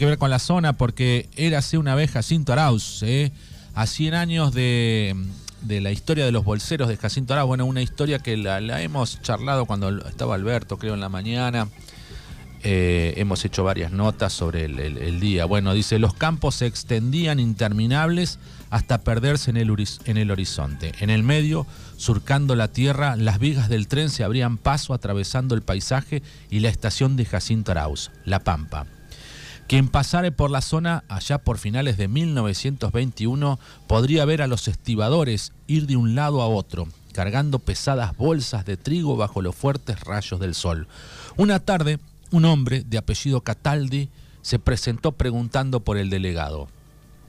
que ver con la zona porque érase una vez Jacinto Arauz, ¿eh? a 100 años de, la historia de los bolseros de Jacinto Arauz. Bueno, una historia que la, hemos charlado cuando estaba Alberto, creo, en la mañana. Eh, hemos hecho varias notas sobre el, día. Bueno, dice, los campos se extendían interminables hasta perderse en el, en el horizonte. En el medio, surcando la tierra, las vigas del tren se abrían paso atravesando el paisaje y la estación de Jacinto Arauz, La Pampa. Quien pasare por la zona allá por finales de 1921 podría ver a los estibadores ir de un lado a otro, cargando pesadas bolsas de trigo bajo los fuertes rayos del sol. Una tarde, un hombre de apellido Cataldi se presentó preguntando por el delegado.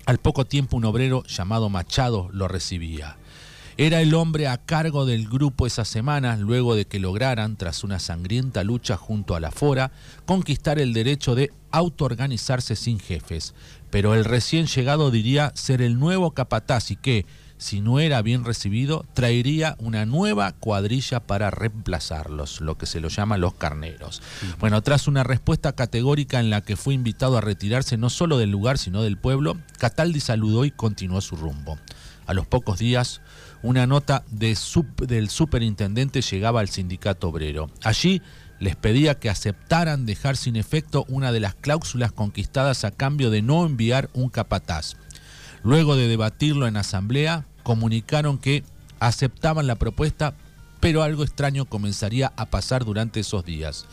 Al poco tiempo un obrero llamado Machado lo recibía. Era el hombre a cargo del grupo esa semana, luego de que lograran, tras una sangrienta lucha junto a la Fora, conquistar el derecho de autoorganizarse sin jefes. Pero el recién llegado diría ser el nuevo capataz y que, si no era bien recibido, traería una nueva cuadrilla para reemplazarlos, lo que se lo llama los carneros. Bueno, tras una respuesta categórica en la que fue invitado a retirarse no solo del lugar, sino del pueblo, Cataldi saludó y continuó su rumbo. A los pocos días, una nota del superintendente llegaba al sindicato obrero. Allí les pedía que aceptaran dejar sin efecto una de las cláusulas conquistadas a cambio de no enviar un capataz. Luego de debatirlo en asamblea, comunicaron que aceptaban la propuesta, pero algo extraño comenzaría a pasar durante esos días.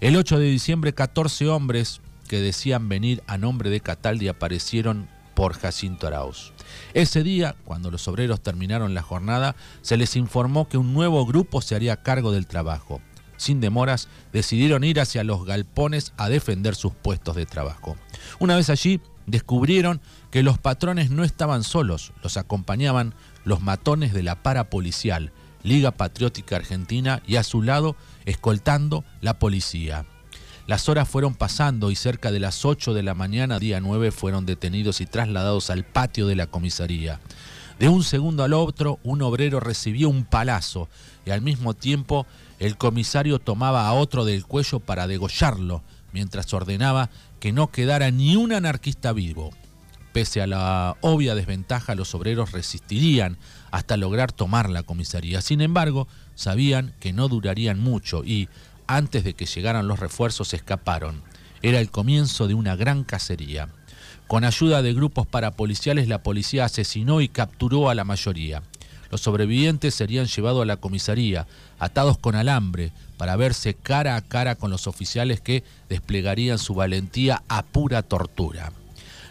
El 8 de diciembre, 14 hombres que decían venir a nombre de Cataldi aparecieron por Jacinto Arauz. Ese día, cuando los obreros terminaron la jornada, se les informó que un nuevo grupo se haría cargo del trabajo. Sin demoras, decidieron ir hacia los galpones a defender sus puestos de trabajo. Una vez allí, descubrieron que los patrones no estaban solos, los acompañaban los matones de la para policial, Liga Patriótica Argentina, y a su lado, escoltando la policía. Las horas fueron pasando y cerca de las 8 de la mañana, día 9, fueron detenidos y trasladados al patio de la comisaría. De un segundo al otro, un obrero recibió un palazo y al mismo tiempo el comisario tomaba a otro del cuello para degollarlo, mientras ordenaba que no quedara ni un anarquista vivo. Pese a la obvia desventaja, los obreros resistirían hasta lograr tomar la comisaría. Sin embargo, sabían que no durarían mucho y, antes de que llegaran los refuerzos, escaparon. Era el comienzo de una gran cacería. Con ayuda de grupos parapoliciales, la policía asesinó y capturó a la mayoría. Los sobrevivientes serían llevados a la comisaría, atados con alambre, para verse cara a cara con los oficiales que desplegarían su valentía a pura tortura.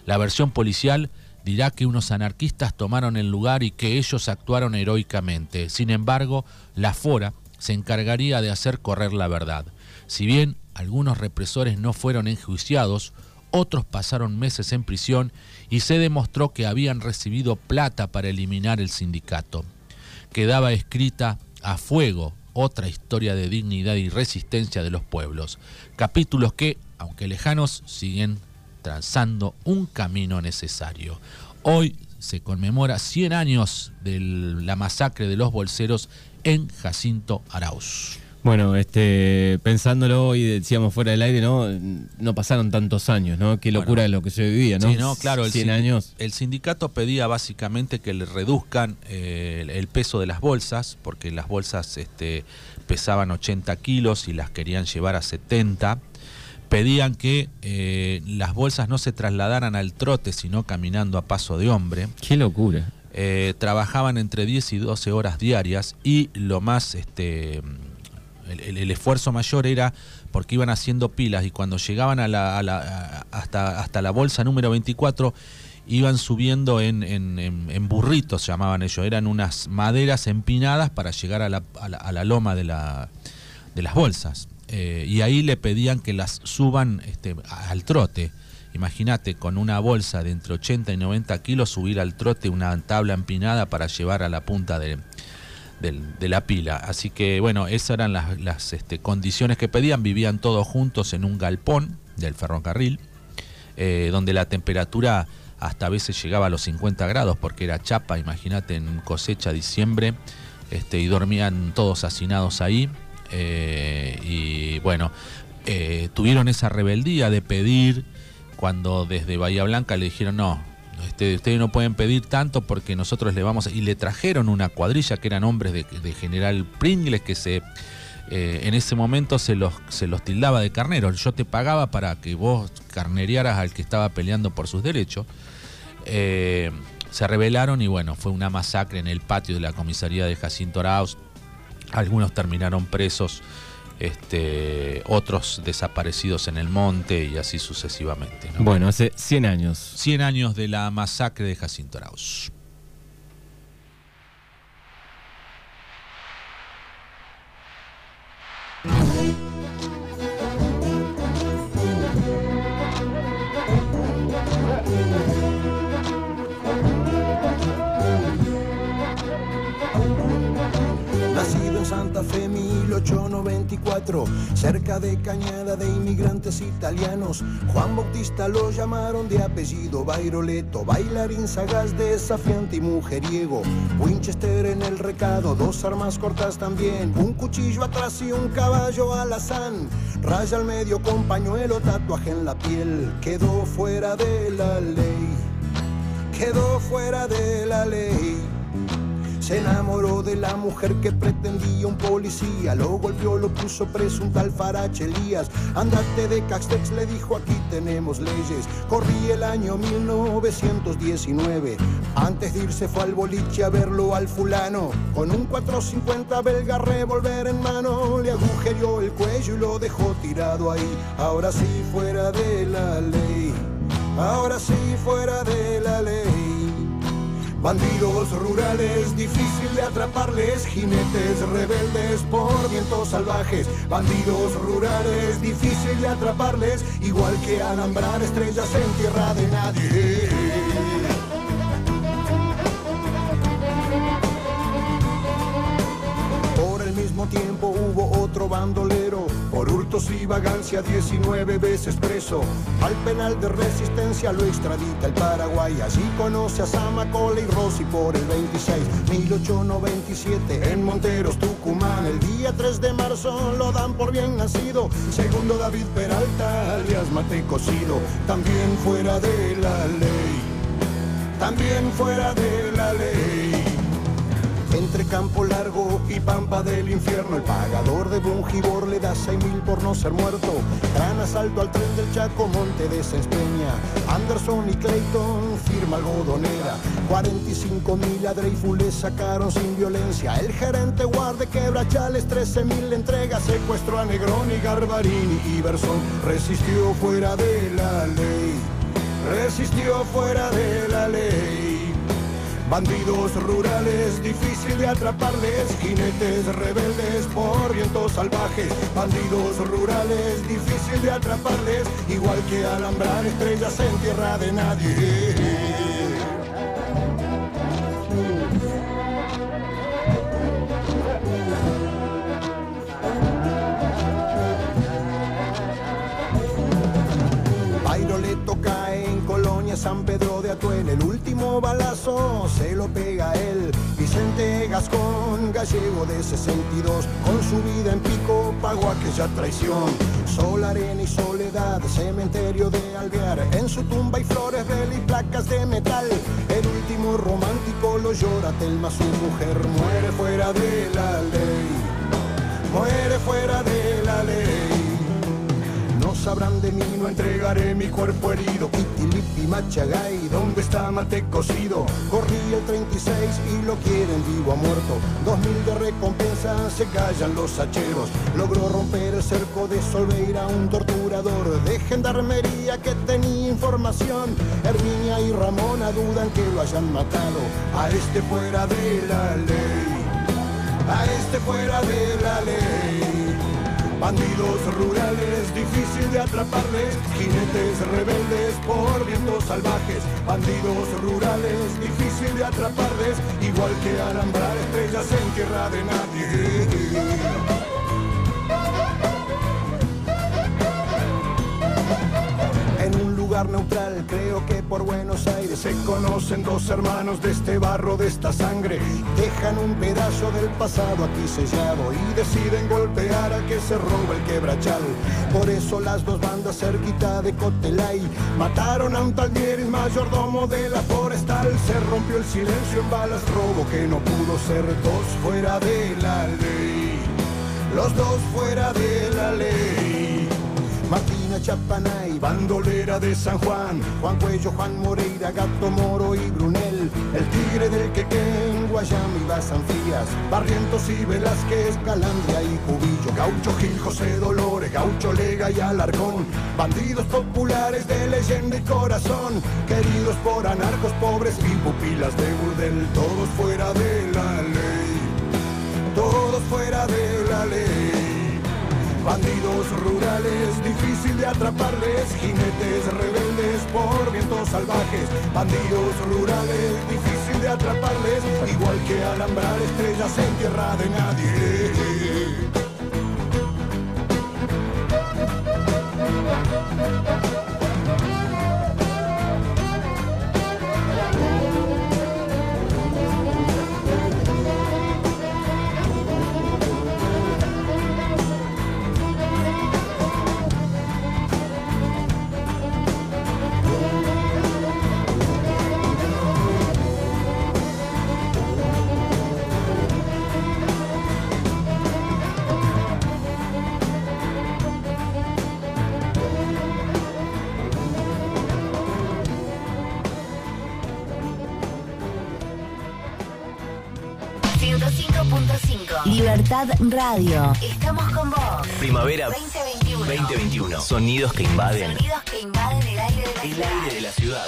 La versión policial dirá que unos anarquistas tomaron el lugar y que ellos actuaron heroicamente. Sin embargo, la Fora se encargaría de hacer correr la verdad. Si bien algunos represores no fueron enjuiciados, otros pasaron meses en prisión y se demostró que habían recibido plata para eliminar el sindicato. Quedaba escrita a fuego otra historia de dignidad y resistencia de los pueblos, capítulos que, aunque lejanos, siguen trazando un camino necesario. Hoy se conmemora 100 años de la masacre de los bolseros en Jacinto Arauz. Bueno, este, pensándolo hoy, decíamos fuera del aire, ¿no? No pasaron tantos años, ¿no? Qué locura lo que se vivía, ¿no? Sí, no, claro. 100 años. El sindicato pedía básicamente que le reduzcan eh, el peso de las bolsas, porque las bolsas este, pesaban 80 kilos y las querían llevar a 70. Pedían que eh, las bolsas no se trasladaran al trote, sino caminando a paso de hombre. Qué locura. Eh, trabajaban entre 10 y 12 horas diarias y lo más, este, el, esfuerzo mayor era porque iban haciendo pilas y cuando llegaban a la, hasta, hasta la bolsa número 24 iban subiendo en, en, burritos, llamaban ellos, eran unas maderas empinadas para llegar a la, a la, loma de, la, de las bolsas. Eh, y ahí le pedían que las suban este, al trote. Imagínate con una bolsa de entre 80 y 90 kilos subir al trote una tabla empinada para llevar a la punta de, la pila. Así que bueno, esas eran las, este, condiciones que pedían. Vivían todos juntos en un galpón del ferrocarril, eh, donde la temperatura hasta a veces llegaba a los 50 grados porque era chapa, imagínate en cosecha diciembre, este, y dormían todos hacinados ahí. Eh, y bueno, eh, tuvieron esa rebeldía de pedir cuando desde Bahía Blanca le dijeron no, este, ustedes no pueden pedir tanto porque nosotros le vamos a... Y le trajeron una cuadrilla que eran hombres de, general Pringles que se... Eh, en ese momento se los, se los tildaba de carneros. Yo te pagaba para que vos carnerearas al que estaba peleando por sus derechos. Eh, se rebelaron y bueno, fue una masacre en el patio de la comisaría de Jacinto Arauz. Algunos terminaron presos este, otros desaparecidos en el monte y así sucesivamente. Bueno, hace 100 años. 100 años de la masacre de Jacinto Arauz. Santa Fe 1894, cerca de Cañada de inmigrantes italianos. Juan Bautista lo llamaron de apellido Bairoleto, bailarín sagaz, desafiante y mujeriego. Winchester en el recado, dos armas cortas también, un cuchillo atrás y un caballo alazán. Raya al medio con pañuelo, tatuaje en la piel, quedó fuera de la ley, quedó fuera de la ley. Se enamoró de la mujer que pretendía un policía. Lo golpeó, lo puso preso un tal Farache Elías. Andate de Castex, le dijo aquí tenemos leyes. Corrí el año 1919. Antes de irse fue al boliche a verlo al fulano. Con un 450 belga revolver en mano. Le agujerió el cuello y lo dejó tirado ahí. Ahora sí fuera de la ley. Ahora sí fuera de la ley. Bandidos rurales, difícil de atraparles, jinetes rebeldes por vientos salvajes. Bandidos rurales, difícil de atraparles, igual que alambrar estrellas en tierra de nadie. Tiempo hubo otro bandolero por hurtos y vagancia 19 veces preso. Al penal de resistencia lo extradita el Paraguay. Allí conoce a Samacola y Rossi por el 26. 1897 en Monteros, Tucumán. El día 3 de marzo lo dan por bien nacido. Segundo David Peralta, alias Mate Cocido. También fuera de la ley. También fuera de la ley. Entre Campo Largo y Pampa del Infierno, el pagador de Bungibor le da seis mil por no ser muerto. Gran asalto al tren del Chaco, Monte de Sespeña. Anderson y Clayton, firma algodonera. 45 mil a Dreyfus le sacaron sin violencia. El gerente guarde quebrachales, 13 mil entrega. Secuestro a Negroni, Garbarini y. Resistió fuera de la ley. Resistió fuera de la ley. Bandidos rurales, difícil de atraparles, jinetes rebeldes por vientos salvajes. Bandidos rurales, difícil de atraparles, igual que alambrar estrellas en tierra de nadie. San Pedro Atuel, el último balazo se lo pega él. Vicente Gascón, gallego de 62, con su vida en pico pagó aquella traición. Sol, arena y soledad, cementerio de Alvear, en su tumba hay flores, de y placas de metal. El último romántico lo llora Telma, su mujer muere fuera de la ley. Muere fuera de la ley sabrán de mí, no entregaré mi cuerpo herido. Kitilipi, Machagay, ¿dónde está Mate cocido? Corrí el 36 y lo quieren vivo a muerto. Dos mil de recompensa, se callan los hacheros. Logró romper el cerco de Solveira, un torturador de gendarmería que tenía información. Herminia y Ramona dudan que lo hayan matado. A este fuera de la ley. A este fuera de la ley. Bandidos rurales, difícil de atraparles, jinetes rebeldes por vientos salvajes. Bandidos rurales, difícil de atraparles, igual que alambrar estrellas en tierra de nadie. Neutral. Creo que por Buenos Aires se conocen dos hermanos de este barro, de esta sangre. Dejan un pedazo del pasado aquí sellado y deciden golpear al que se roba el quebrachal. Por eso las dos bandas cerquita de Cotelay mataron a un tal Dieris, mayordomo de la forestal. Se rompió el silencio en balas, robo que no pudo ser dos fuera de la ley. Los dos fuera de la ley. Chapanay, bandolera de San Juan, Juan Cuello, Juan Moreira, Gato Moro y Brunel, el tigre del Quequén, Guayami, Basanfías, Barrientos y Velázquez, Calandria y Cubillo, Gaucho Gil, José Dolores, Gaucho Lega y Alarcón, bandidos populares de leyenda y corazón, queridos por anarcos pobres y pupilas de burdel, todos fuera de la ley, todos fuera de la ley. Bandidos rurales, difícil de atraparles, jinetes rebeldes por vientos salvajes. Bandidos rurales, difícil de atraparles, igual que alambrar estrellas en tierra de nadie. Libertad Radio. Estamos con vos. Primavera 2021. 2021. Sonidos que invaden Sonidos que invaden el aire de la el ciudad. aire de la ciudad.